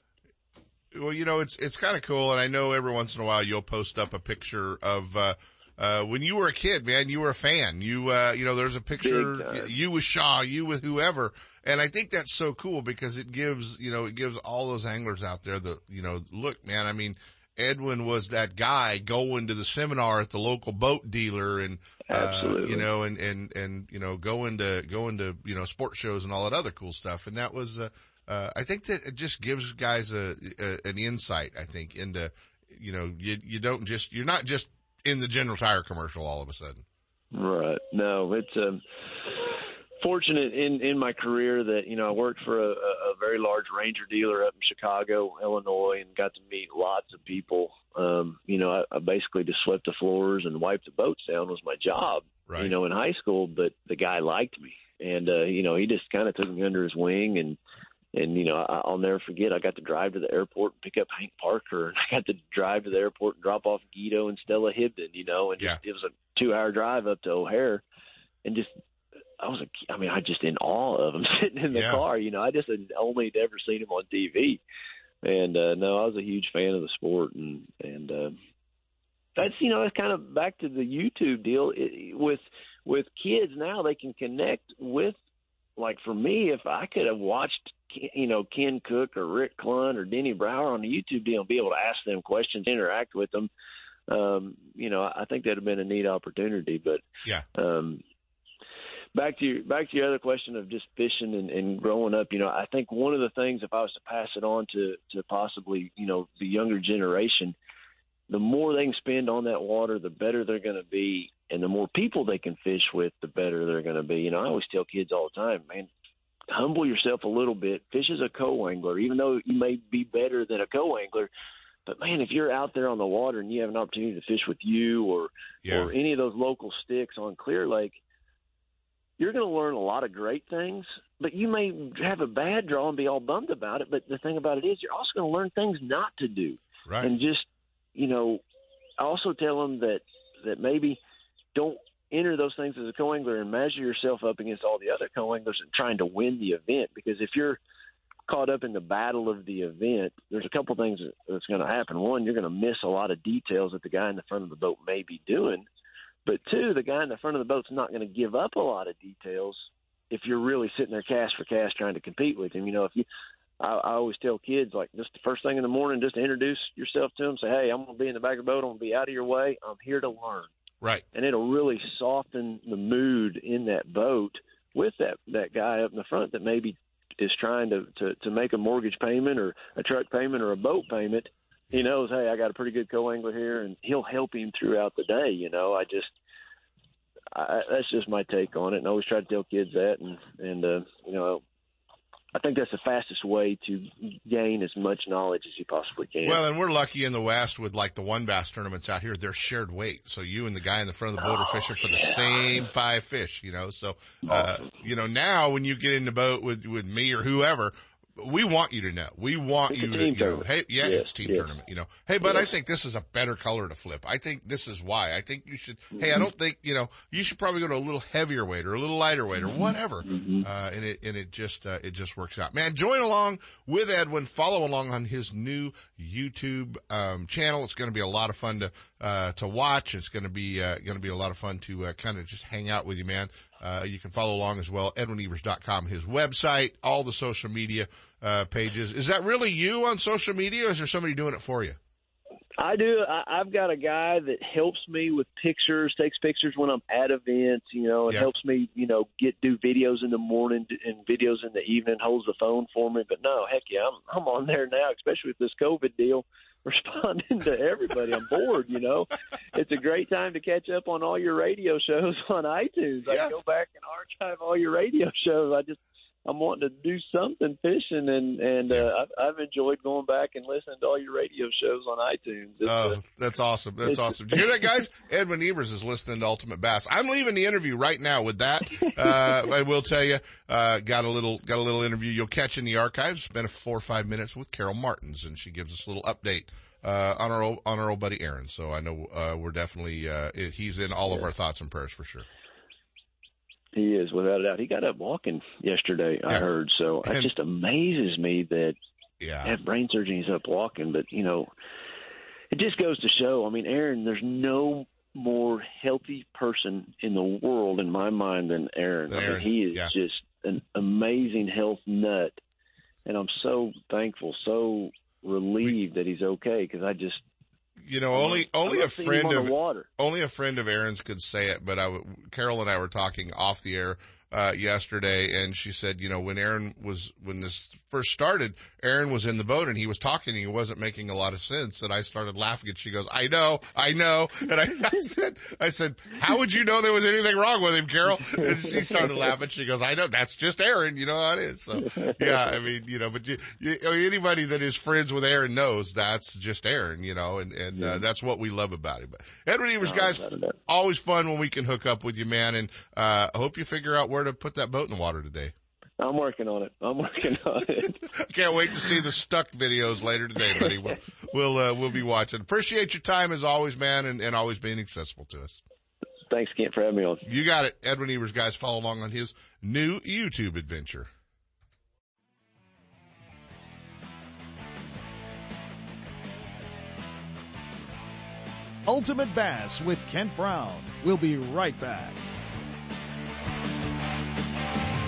well, you know, it's it's kind of cool, and I know every once in a while you'll post up a picture of uh, uh, when you were a kid, man. You were a fan. You uh, you know, there's a picture you with Shaw, you with whoever, and I think that's so cool because it gives you know it gives all those anglers out there the you know look, man. I mean. Edwin was that guy going to the seminar at the local boat dealer and, uh, you know, and, and, and, you know, going to, going to, you know, sports shows and all that other cool stuff. And that was, uh, uh, I think that it just gives guys a, a an insight. I think into, you know, you you don't just you're not just in the General Tire commercial all of a sudden. Right. No, it's um, fortunate in in my career that you know I worked for a, a very large Ranger dealer up in Chicago, Illinois, and got to meet lots of people. Um, you know, I, I basically just swept the floors and wiped the boats down was my job. Right. You know, in high school, but the guy liked me, and uh, you know, he just kind of took me under his wing and. And you know, I, I'll never forget. I got to drive to the airport and pick up Hank Parker, and (laughs) I got to drive to the airport and drop off Guido and Stella Hibdon. You know, and just, Yeah. it was a two-hour drive up to O'Hare, and just I was, a, I mean, I just in awe of him (laughs) sitting in the Yeah. car. You know, I just had only ever seen him on TV, and uh, no, I was a huge fan of the sport, and and uh, that's you know that's kind of back to the YouTube deal it, with with kids now they can connect with like for me if I could have watched you know Ken Cook or Rick Clunn or Denny Brauer on the YouTube deal and be able to ask them questions, interact with them. Um, you know, I think that'd have been a neat opportunity, but Yeah. um, back to your back to your other question of just fishing and, and growing up, you know, I think one of the things if I was to pass it on to to possibly you know the younger generation, the more they can spend on that water, the better they're going to be, and the more people they can fish with, the better they're going to be. You know, I always tell kids all the time, man, humble yourself a little bit. Fish as a co-angler, even though you may be better than a co-angler. But man, if you're out there on the water and you have an opportunity to fish with you or Yeah. or any of those local sticks on Clear Lake, you're going to learn a lot of great things. But you may have a bad draw and be all bummed about it. But the thing about it is, you're also going to learn things not to do Right. and just you know I also tell them that that maybe don't enter those things as a co-angler and measure yourself up against all the other co-anglers and trying to win the event because if you're caught up in the battle of the event there's a couple things that's going to happen one you're going to miss a lot of details that the guy in the front of the boat may be doing but two the guy in the front of the boat's not going to give up a lot of details if you're really sitting there cast for cast trying to compete with him you know if you I, I always tell kids like just the first thing in the morning, just introduce yourself to them. Say, hey, I'm gonna be in the back of the boat. I'm gonna be out of your way. I'm here to learn, Right. and it'll really soften the mood in that boat with that that guy up in the front that maybe is trying to to, to make a mortgage payment or a truck payment or a boat payment. He knows, hey, I got a pretty good co-angler here, and he'll help him throughout the day. You know, I just. I, that's just my take on it, and I always try to tell kids that, and and uh, you know, I think that's the fastest way to gain as much knowledge as you possibly can. Well, and we're lucky in the West with like the one bass tournaments out here. They're shared weight, so you and the guy in the front of the boat are fishing for the same five fish. You know, so uh, you know now when you get in the boat with with me or whoever. We want you to know. We want It's you to, you know, hey, yeah, Yes, it's team tournament, you know. Hey, but I think this is a better color to flip. I think this is why. I think you should, hey, Mm-hmm. I don't think, you know, you should probably go to a little heavier weight or a little lighter weight Mm-hmm. or whatever. Uh, and it, and it just, uh, it just works out. Man, join along with Edwin. Follow along on his new YouTube, um, channel. It's going to be a lot of fun to, uh, to watch. It's going to be, uh, going to be a lot of fun to, uh, kind of just hang out with you, man. Uh, you can follow along as well. EdwinEvers.com, his website, all the social media, uh, pages. Is that really you on social media or is there somebody doing it for you? I do. I, I've got a guy that helps me with pictures, takes pictures when I'm at events, you know, and Yeah. helps me, you know, get do videos in the morning and videos in the evening. Holds the phone for me. But no, heck yeah, I'm I'm on there now, especially with this COVID deal. (laughs) Responding to everybody, I'm bored. You know, it's a great time to catch up on all your radio shows on iTunes. I Yeah. can go back and archive all your radio shows. I just I'm wanting to do something fishing, and and uh, I've, I've enjoyed going back and listening to all your radio shows on iTunes. It's, Oh, uh, that's awesome. That's awesome. Did you hear that, guys? (laughs) Edwin Evers is listening to Ultimate Bass. I'm leaving the interview right now with that. (laughs) Uh, I will tell you, uh, got a little, got a little interview you'll catch in the archives. Spent four or five minutes with Carol Martens and she gives us a little update, uh, on our old, on our old buddy Aaron. So I know, uh, we're definitely, uh, he's in all of our thoughts and prayers for sure. He is without a doubt. He got up walking yesterday. I heard. So And- it just amazes me that Yeah. have brain surgery. He's up walking, but you know, it just goes to show. I mean, Aaron, there's no more healthy person in the world in my mind than Aaron. Than I mean, he is yeah. just an amazing health nut, and I'm so thankful, so relieved that he's okay because I just You know, only, only a love seeing him friend of, water. only a friend of Aaron's could say it, but I, Carol and I were talking off the air uh, yesterday and she said, you know, when Aaron was, when this first started, Aaron was in the boat and he was talking and he wasn't making a lot of sense. And I started laughing and she goes, I know, I know. And I, I (laughs) said, I said, how would you know there was anything wrong with him, Carol? And she started laughing. She goes, I know, that's just Aaron. You know how it is. So yeah, I mean, you know, but you, you, anybody that is friends with Aaron knows that's just Aaron, you know, and, and, uh, that's what we love about him. But Edwin Evers, guys, always fun when we can hook up with you, man. And, uh, I hope you figure out where to put that boat in the water today. I'm working on it. I'm working (laughs) on it. (laughs) Can't wait to see the stuck videos later today, buddy. We'll, we'll, uh, we'll be watching. Appreciate your time as always, man, and, and always being accessible to us. Thanks, Kent, for having me on. You got it. Edwin Evers, guys, follow along on his new YouTube adventure. Ultimate Bass with Kent Brown. We'll be right back.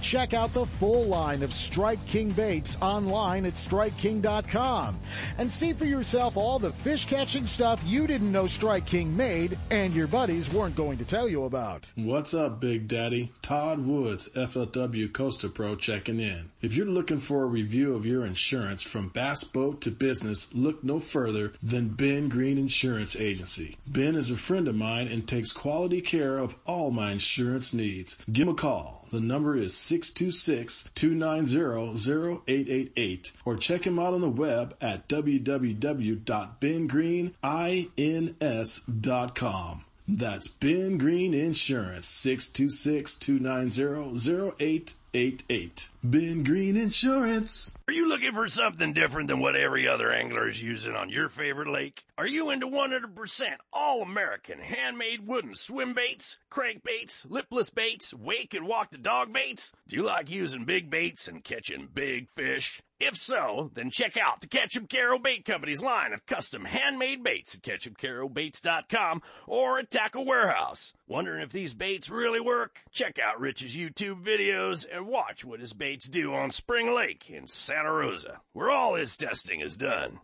Check out the full line of Strike King baits online at StrikeKing.com and see for yourself all the fish catching stuff you didn't know Strike King made and your buddies weren't going to tell you about. What's up, Big Daddy? Todd Woods, FLW Costa Pro checking in. If you're looking for a review of your insurance from bass boat to business, look no further than Ben Green Insurance Agency. Ben is a friend of mine and takes quality care of all my insurance needs. Give him a call. The number is 626-290-0888 or check him out on the web at www.bengreenins.com. That's Ben Green Insurance, 626-290-0888. Ben Green Insurance. Are you looking for something different than what every other angler is using on your favorite lake? Are you into 100% all American handmade wooden swim baits, crankbaits, lipless baits, wake and walk the dog baits? Do you like using big baits and catching big fish? If so, then check out the Ketchup Caro Bait Company's line of custom handmade baits at ketchupcarobaits.com or at Tackle Warehouse. Wondering if these baits really work? Check out Rich's YouTube videos and watch what his baits do on Spring Lake in Santa Rosa, where all his testing is done.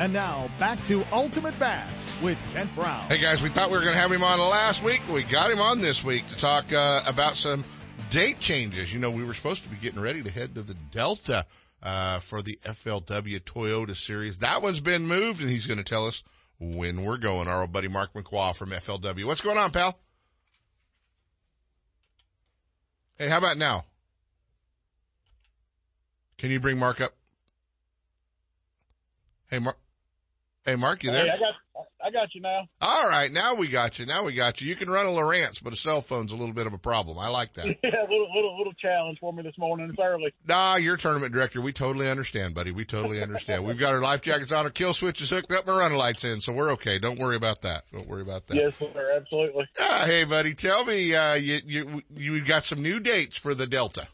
And now back to Ultimate Bass with Kent Brown. Hey guys, we thought we were going to have him on last week. We got him on this week to talk uh, about some date changes. You know, we were supposed to be getting ready to head to the Delta uh, for the FLW Toyota Series. That one's been moved, and he's going to tell us when we're going. Our old buddy Mark McWha from FLW. What's going on, pal? Hey, how about now? Can you bring Mark up? Hey, Mark. Hey, Mark, you there? Hey, I got, I got you now. All right, now we got you. Now we got you. You can run a Lowrance, but a cell phone's a little bit of a problem. I like that. (laughs) yeah, a little, little, little challenge for me this morning. It's early. Nah, you're tournament director. We totally understand, buddy. We totally understand. We've got our life jackets on, our kill switches hooked up, and our running lights in, so we're okay. Don't worry about that. Don't worry about that. Yes, sir. Absolutely. Ah, hey, buddy, tell me, uh, you, you, you got some new dates for the Delta.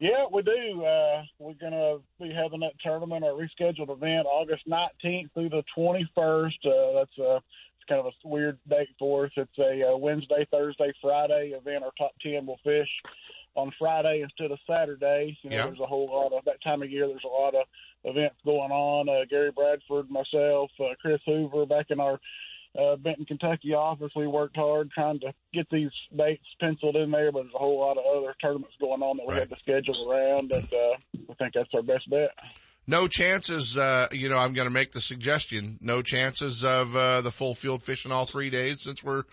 Yeah, we do. Uh, we're going to be having that tournament, our rescheduled event, August 19th through the 21st. Uh, that's a, it's kind of a weird date for us. It's a, uh Wednesday, Thursday, Friday event. Our top 10 will fish on Friday instead of Saturday. You know, Yeah. there's a whole lot of that time of year. There's a lot of events going on. Uh, Gary Bradford, myself, uh, Chris Hoover, back in our uh, Benton, Kentucky office. We worked hard trying to get these dates penciled in there, but there's a whole lot of other tournaments going on that we had to schedule around, and uh, I think that's our best bet. No chances, uh, you know, I'm going to make the suggestion, no chances of, uh, the full field fishing all three days since we're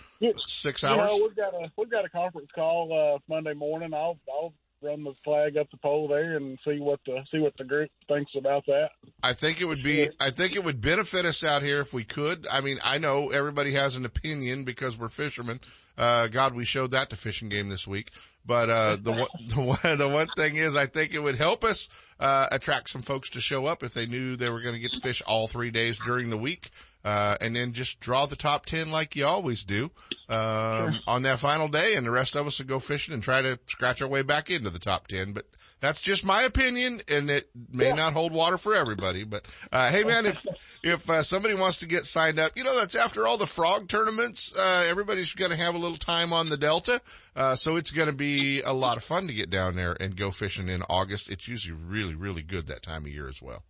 six You hours. know, we've got a we've got a conference call uh, Monday morning. I'll I'll run the flag up the pole there and see what the see what the group thinks about that. I think it would be, I think it would benefit us out here if we could. I mean, I know everybody has an opinion because we're fishermen. Uh, God, we showed that to fishing game this week. But, uh, the one, (laughs) the one, the one thing is I think it would help us, uh, attract some folks to show up if they knew they were going to get to fish all three days during the week. Uh, and then just draw the top 10 like you always do, um, sure. on that final day. And the rest of us will go fishing and try to scratch our way back into the top 10. But that's just my opinion and it may yeah. not hold water for everybody. But, uh, hey man, if, (laughs) if, uh, somebody wants to get signed up, you know, that's after all the frog tournaments, uh, everybody's going to have a little time on the Delta. Uh, so it's going to be a lot of fun to get down there and go fishing in August. It's usually really, really good that time of year as well.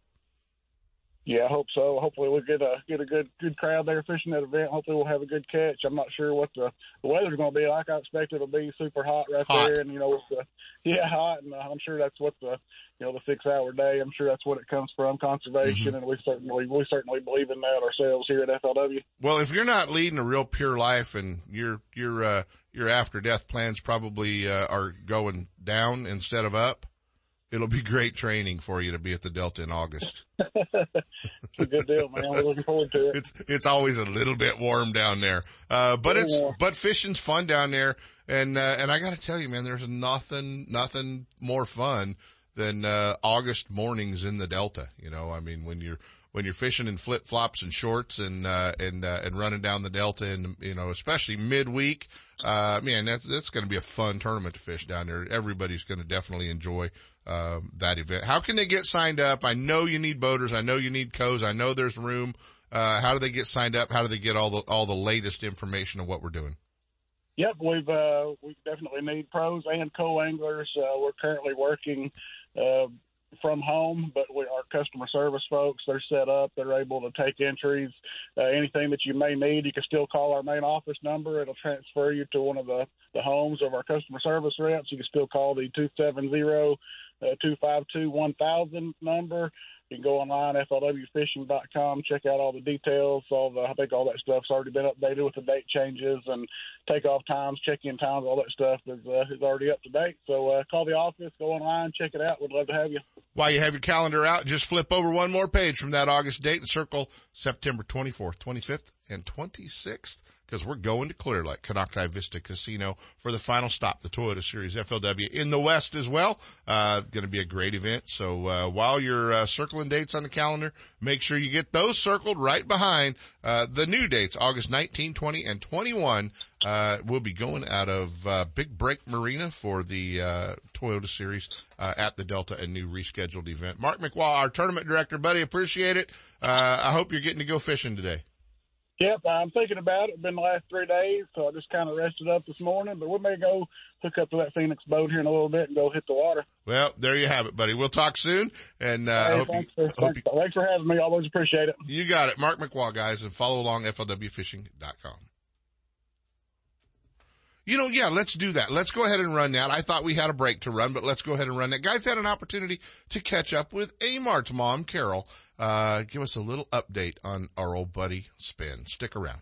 Yeah, I hope so. Hopefully we'll get a get a good good crowd there fishing that event. Hopefully we'll have a good catch. I'm not sure what the, the weather's going to be like. I expect it'll be super hot right hot. there, and you know, with the, (laughs) yeah, hot, and uh, I'm sure that's what the you know the six hour day. I'm sure that's what it comes from conservation, mm-hmm. and we certainly we certainly believe in that ourselves here at FLW. Well, if you're not leading a real pure life, and your your uh, your after death plans probably uh, are going down instead of up it'll be great training for you to be at the Delta in August. (laughs) it's a good deal, man. We're looking forward to it. It's it's always a little bit warm down there, uh, but it's but fishing's fun down there, and uh, and I got to tell you, man, there's nothing nothing more fun than uh, August mornings in the Delta. You know, I mean, when you're when you're fishing in flip flops and shorts and uh, and uh, and running down the delta and you know especially midweek, uh, man, that's that's going to be a fun tournament to fish down there. Everybody's going to definitely enjoy um, that event. How can they get signed up? I know you need boaters. I know you need co's. I know there's room. Uh, how do they get signed up? How do they get all the all the latest information of what we're doing? Yep, we've uh, we definitely need pros and co anglers. Uh, we're currently working uh, from home, but we, our customer service folks, they're set up. They're able to take entries. Uh, anything that you may need, you can still call our main office number. It'll transfer you to one of the, the homes of our customer service reps. You can still call the 270 uh, 252 1000 number. You can go online, flwfishing.com, check out all the details. All the, I think all that stuff's already been updated with the date changes and takeoff times, check-in times, all that stuff is, uh, is already up to date. So uh, call the office, go online, check it out. We'd love to have you. While you have your calendar out, just flip over one more page from that August date and circle September 24th, 25th, and 26th because we're going to Clear Lake, Konocti Vista Casino for the final stop, the Toyota Series FLW in the West as well. Uh, going to be a great event. So, uh, while you're, uh, circling dates on the calendar, make sure you get those circled right behind, uh, the new dates, August 19, 20, and 21. Uh, we'll be going out of, uh, Big Break Marina for the, Toyota Series, at the Delta, a new rescheduled event. Mark McWha, our tournament director, buddy, appreciate it. I hope you're getting to go fishing today. Yep, I'm thinking about it. Been the last three days, so I just kind of rested up this morning. But we may go hook up to that Phoenix boat here in a little bit and go hit the water. Well, there you have it, buddy. We'll talk soon. And uh, hey, hope thanks, you, for, thanks, you, thanks for having me. Always appreciate it. You got it, Mark McWha, guys, and follow along flwfishing.com. You know, yeah, let's do that. Let's go ahead and run that. I thought we had a break to run, but let's go ahead and run that. Guys had an opportunity to catch up with Amart's mom, Carol. Uh, give us a little update on our old buddy Spin. Stick around.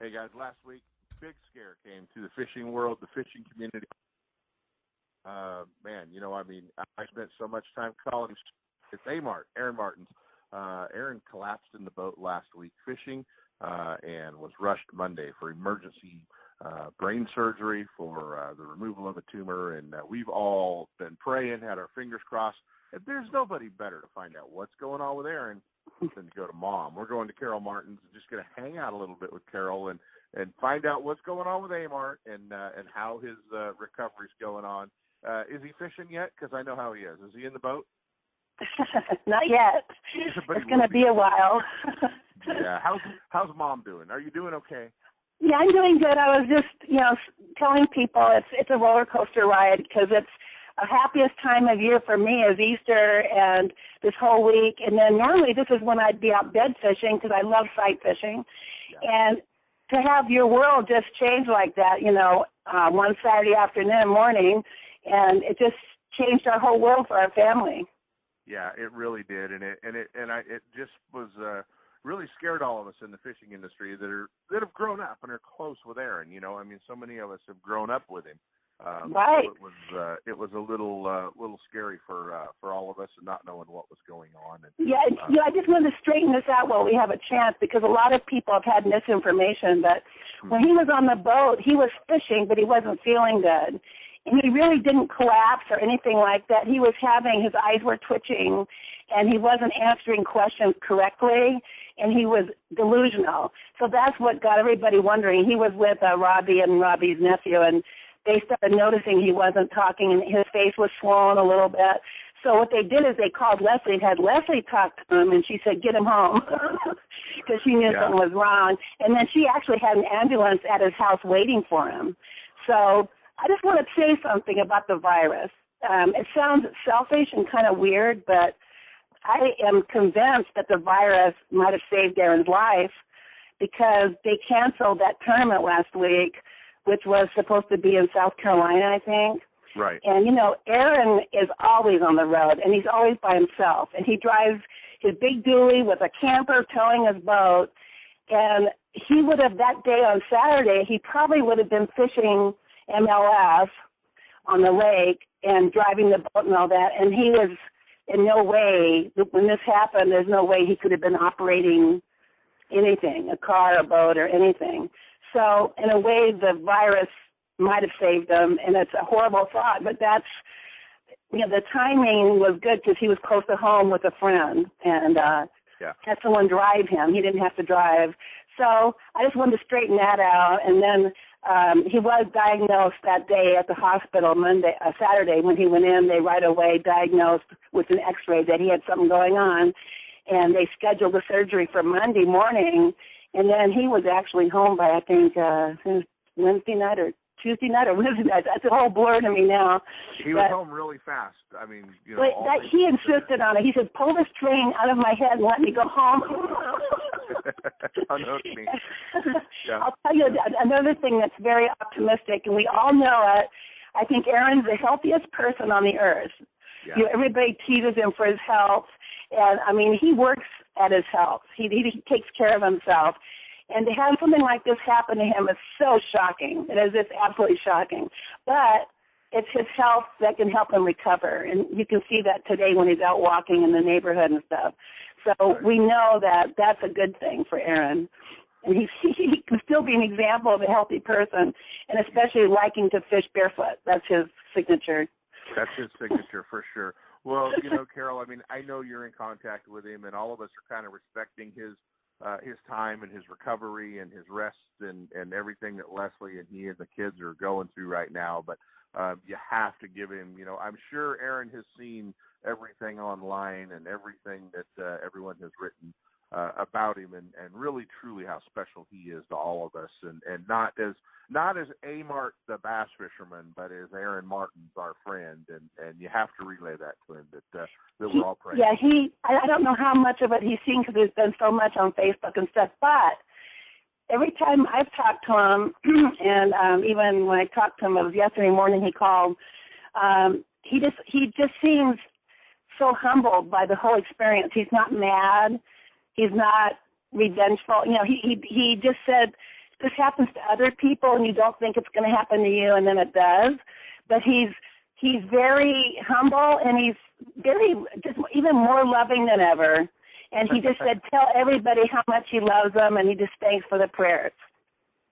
Hey guys, last week, big scare came to the fishing world, the fishing community. Uh, man, you know, I mean, I spent so much time calling. It's Amart, Aaron Martens. Uh, Aaron collapsed in the boat last week fishing, uh, and was rushed Monday for emergency uh, brain surgery for uh, the removal of a tumor. And uh, we've all been praying, had our fingers crossed. And there's nobody better to find out what's going on with Aaron than to go to mom. We're going to Carol Martens just going to hang out a little bit with Carol and and find out what's going on with Amart and uh, and how his uh, recovery's going on. Uh, is he fishing yet? Because I know how he is. Is he in the boat? (laughs) Not yet. It's going to be a while. (laughs) yeah. How's how's mom doing? Are you doing okay? Yeah, I'm doing good. I was just, you know, telling people it's it's a roller coaster ride because it's a happiest time of year for me is Easter and this whole week. And then normally this is when I'd be out bed fishing because I love sight fishing. Yeah. And to have your world just change like that, you know, uh, one Saturday afternoon, morning, and it just changed our whole world for our family. Yeah, it really did, and it and it and I it just was uh, really scared all of us in the fishing industry that are that have grown up and are close with Aaron. You know, I mean, so many of us have grown up with him, um, right. So it was uh, it was a little uh, little scary for uh, for all of us and not knowing what was going on. And, yeah, uh, yeah. I just wanted to straighten this out while we have a chance because a lot of people have had misinformation that hmm. when he was on the boat, he was fishing, but he wasn't feeling good. And he really didn't collapse or anything like that. He was having his eyes were twitching, and he wasn't answering questions correctly. and he was delusional. So that's what got everybody wondering. He was with uh, Robbie and Robbie's nephew, and they started noticing he wasn't talking, and his face was swollen a little bit. So what they did is they called Leslie and had Leslie talk to him, and she said, "Get him home," (laughs) because she knew Yeah. something was wrong. And then she actually had an ambulance at his house waiting for him. So I just want to say something about the virus. Um, it sounds selfish and kind of weird, but I am convinced that the virus might have saved Aaron's life because they canceled that tournament last week, which was supposed to be in South Carolina, I think. Right. And you know, Aaron is always on the road, and he's always by himself. And he drives his big dually with a camper towing his boat. And he would have that day on Saturday, he probably would have been fishing MLF on the lake and driving the boat and all that. And he was in no way when this happened. There's no way he could have been operating anything, a car, a boat, or anything. So in a way, the virus might have saved him, and it's a horrible thought, but that's you know the timing was good because he was close to home with a friend and uh Yeah. had someone drive him. He didn't have to drive. So I just wanted to straighten that out. And then um he was diagnosed that day at the hospital Monday, uh, Saturday when he went in. They right away diagnosed with an X-ray that he had something going on, and they scheduled the surgery for Monday morning. And then he was actually home by I think uh Wednesday night or Tuesday night or (laughs) Wednesday night. That's a whole blur to me now. He was home really fast. I mean, you know, but that he insisted on it. He said, "Pull this train out of my head and let me go home." (laughs) Unhook me. (laughs) Yeah. I'll tell you th- another thing that's very optimistic, and we all know it. I think Aaron's the healthiest person on the earth. Yeah. You know, everybody teases him for his health, and I mean, he works at his health. He, he takes care of himself, and to have something like this happen to him is so shocking. It is just absolutely shocking. But it's his health that can help him recover, and you can see that today when he's out walking in the neighborhood and stuff. So we know that that's a good thing for Aaron, and (laughs) he he can still be an example of a healthy person, and especially liking to fish barefoot. That's his signature. That's his signature for sure. Well, you know, Carol, I mean, I know you're in contact with him, and all of us are kind of respecting his uh, his time and his recovery and his rest and and everything that Leslie and he and the kids are going through right now. But uh, you have to give him, you know, I'm sure Aaron has seen everything online and everything that uh, everyone has written uh, about him, and and really truly how special he is to all of us, and and not as not as Amart the bass fisherman, but as Aaron Martens our friend, and and you have to relay that to him that uh, that we're all praying. Yeah, he. I, I don't know how much of it he's seen because there's been so much on Facebook and stuff. But every time I've talked to him, (clears throat) and um, even when I talked to him, it was yesterday morning. He called. Um, he just he just seems so humbled by the whole experience. He's not mad. He's not revengeful. You know, he he he just said this happens to other people, and you don't think it's going to happen to you, and then it does. But he's he's very humble, and he's very just even more loving than ever. And he just said, tell everybody how much he loves them, and he just thanks for the prayers.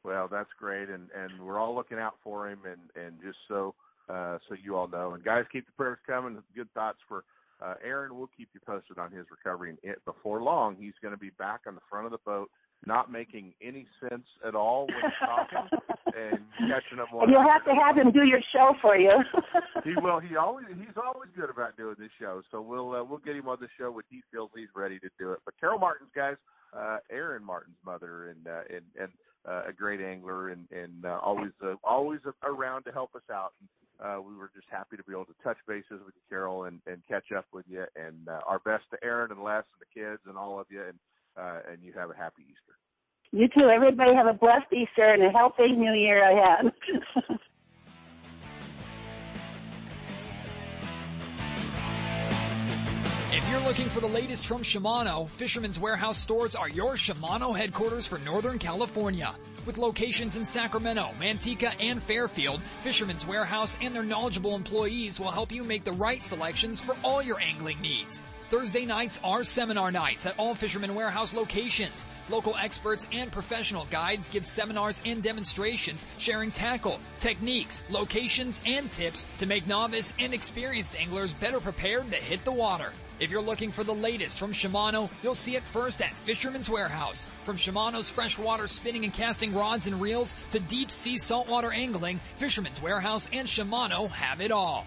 Well, that's great, and and we're all looking out for him, and and just so uh, so you all know, and guys, keep the prayers coming. Good thoughts for uh, Aaron. We'll keep you posted on his recovery, and it, before long, he's going to be back on the front of the boat, not making any sense at all when he's talking, (laughs) and catching up. And you'll have to have him do your show for you. (laughs) he will. He always he's always good about doing this show. So we'll uh, we'll get him on the show when he feels he's ready to do it. But Carol Martens guys, uh, Aaron Martens mother, and uh, and and uh, a great angler, and and uh, always uh, always around to help us out. And, uh, we were just happy to be able to touch bases with you, Carol, and and catch up with you. And uh, our best to Aaron and Les and the kids and all of you. And uh, and you have a happy Easter. You too. Everybody have a blessed Easter and a healthy New Year ahead. (laughs) you're looking for the latest from Shimano, Fisherman's Warehouse stores are your Shimano headquarters for Northern California. With locations in Sacramento, Manteca, and Fairfield, Fisherman's Warehouse and their knowledgeable employees will help you make the right selections for all your angling needs. Thursday nights are seminar nights at all Fisherman Warehouse locations. Local experts and professional guides give seminars and demonstrations sharing tackle, techniques, locations, and tips to make novice and experienced anglers better prepared to hit the water. If you're looking for the latest from Shimano, you'll see it first at Fisherman's Warehouse. From Shimano's freshwater spinning and casting rods and reels to deep sea saltwater angling, Fisherman's Warehouse and Shimano have it all.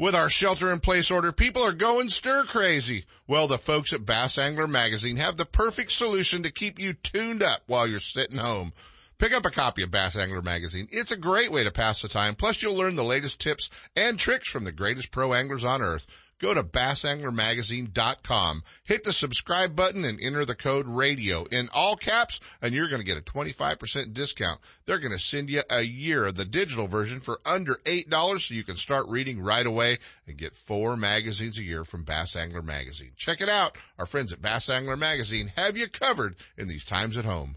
With our shelter in place order, people are going stir crazy. Well, the folks at Bass Angler Magazine have the perfect solution to keep you tuned up while you're sitting home. Pick up a copy of Bass Angler Magazine. It's a great way to pass the time. Plus you'll learn the latest tips and tricks from the greatest pro anglers on earth. Go to bassanglermagazine.com, hit the subscribe button and enter the code radio in all caps and you're going to get a 25% discount. They're going to send you a year of the digital version for under $8 so you can start reading right away and get four magazines a year from Bass Angler Magazine. Check it out. Our friends at Bass Angler Magazine have you covered in these times at home.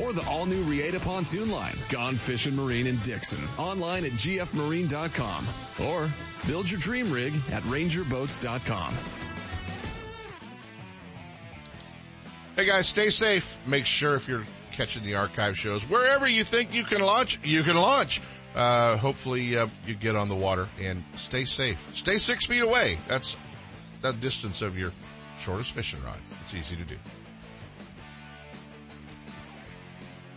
or the all new Reata pontoon line, Gone Fishing Marine in Dixon. Online at gfmarine.com or build your dream rig at rangerboats.com. Hey guys, stay safe. Make sure if you're catching the archive shows, wherever you think you can launch, you can launch. Uh, hopefully uh, you get on the water and stay safe. Stay six feet away. That's the distance of your shortest fishing rod. It's easy to do.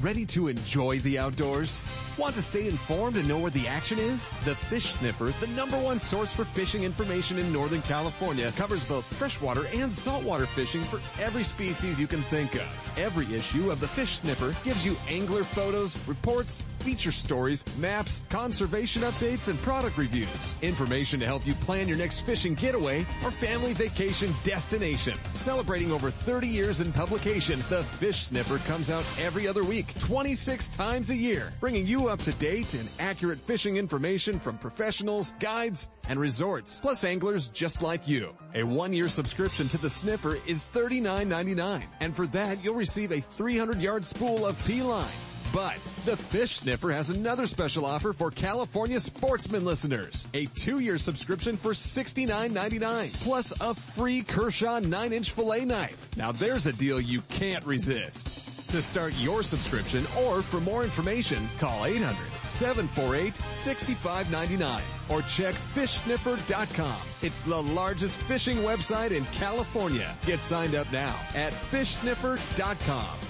Ready to enjoy the outdoors? Want to stay informed and know where the action is? The Fish Sniffer, the number one source for fishing information in Northern California, covers both freshwater and saltwater fishing for every species you can think of. Every issue of the Fish Sniffer gives you angler photos, reports, feature stories, maps, conservation updates, and product reviews. Information to help you plan your next fishing getaway or family vacation destination. Celebrating over 30 years in publication, the Fish Sniffer comes out every other week, 26 times a year, bringing you up to date and accurate fishing information from professionals, guides, and resorts, plus anglers just like you. A one-year subscription to the Sniffer is $39.99, and for that you'll receive a 300-yard spool of P-line. But the Fish Sniffer has another special offer for California sportsman listeners. A two-year subscription for $69.99 plus a free Kershaw 9-inch fillet knife. Now there's a deal you can't resist. To start your subscription or for more information, call 800-748-6599 or check fishsniffer.com. It's the largest fishing website in California. Get signed up now at fishsniffer.com.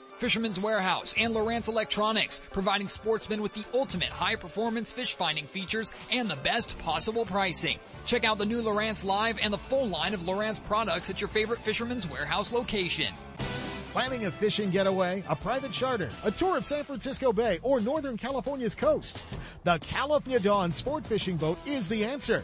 Fisherman's Warehouse and Lowrance Electronics, providing sportsmen with the ultimate high performance fish finding features and the best possible pricing. Check out the new Lowrance Live and the full line of Lowrance products at your favorite Fisherman's Warehouse location. Planning a fishing getaway, a private charter, a tour of San Francisco Bay, or Northern California's coast? The California Dawn Sport Fishing Boat is the answer.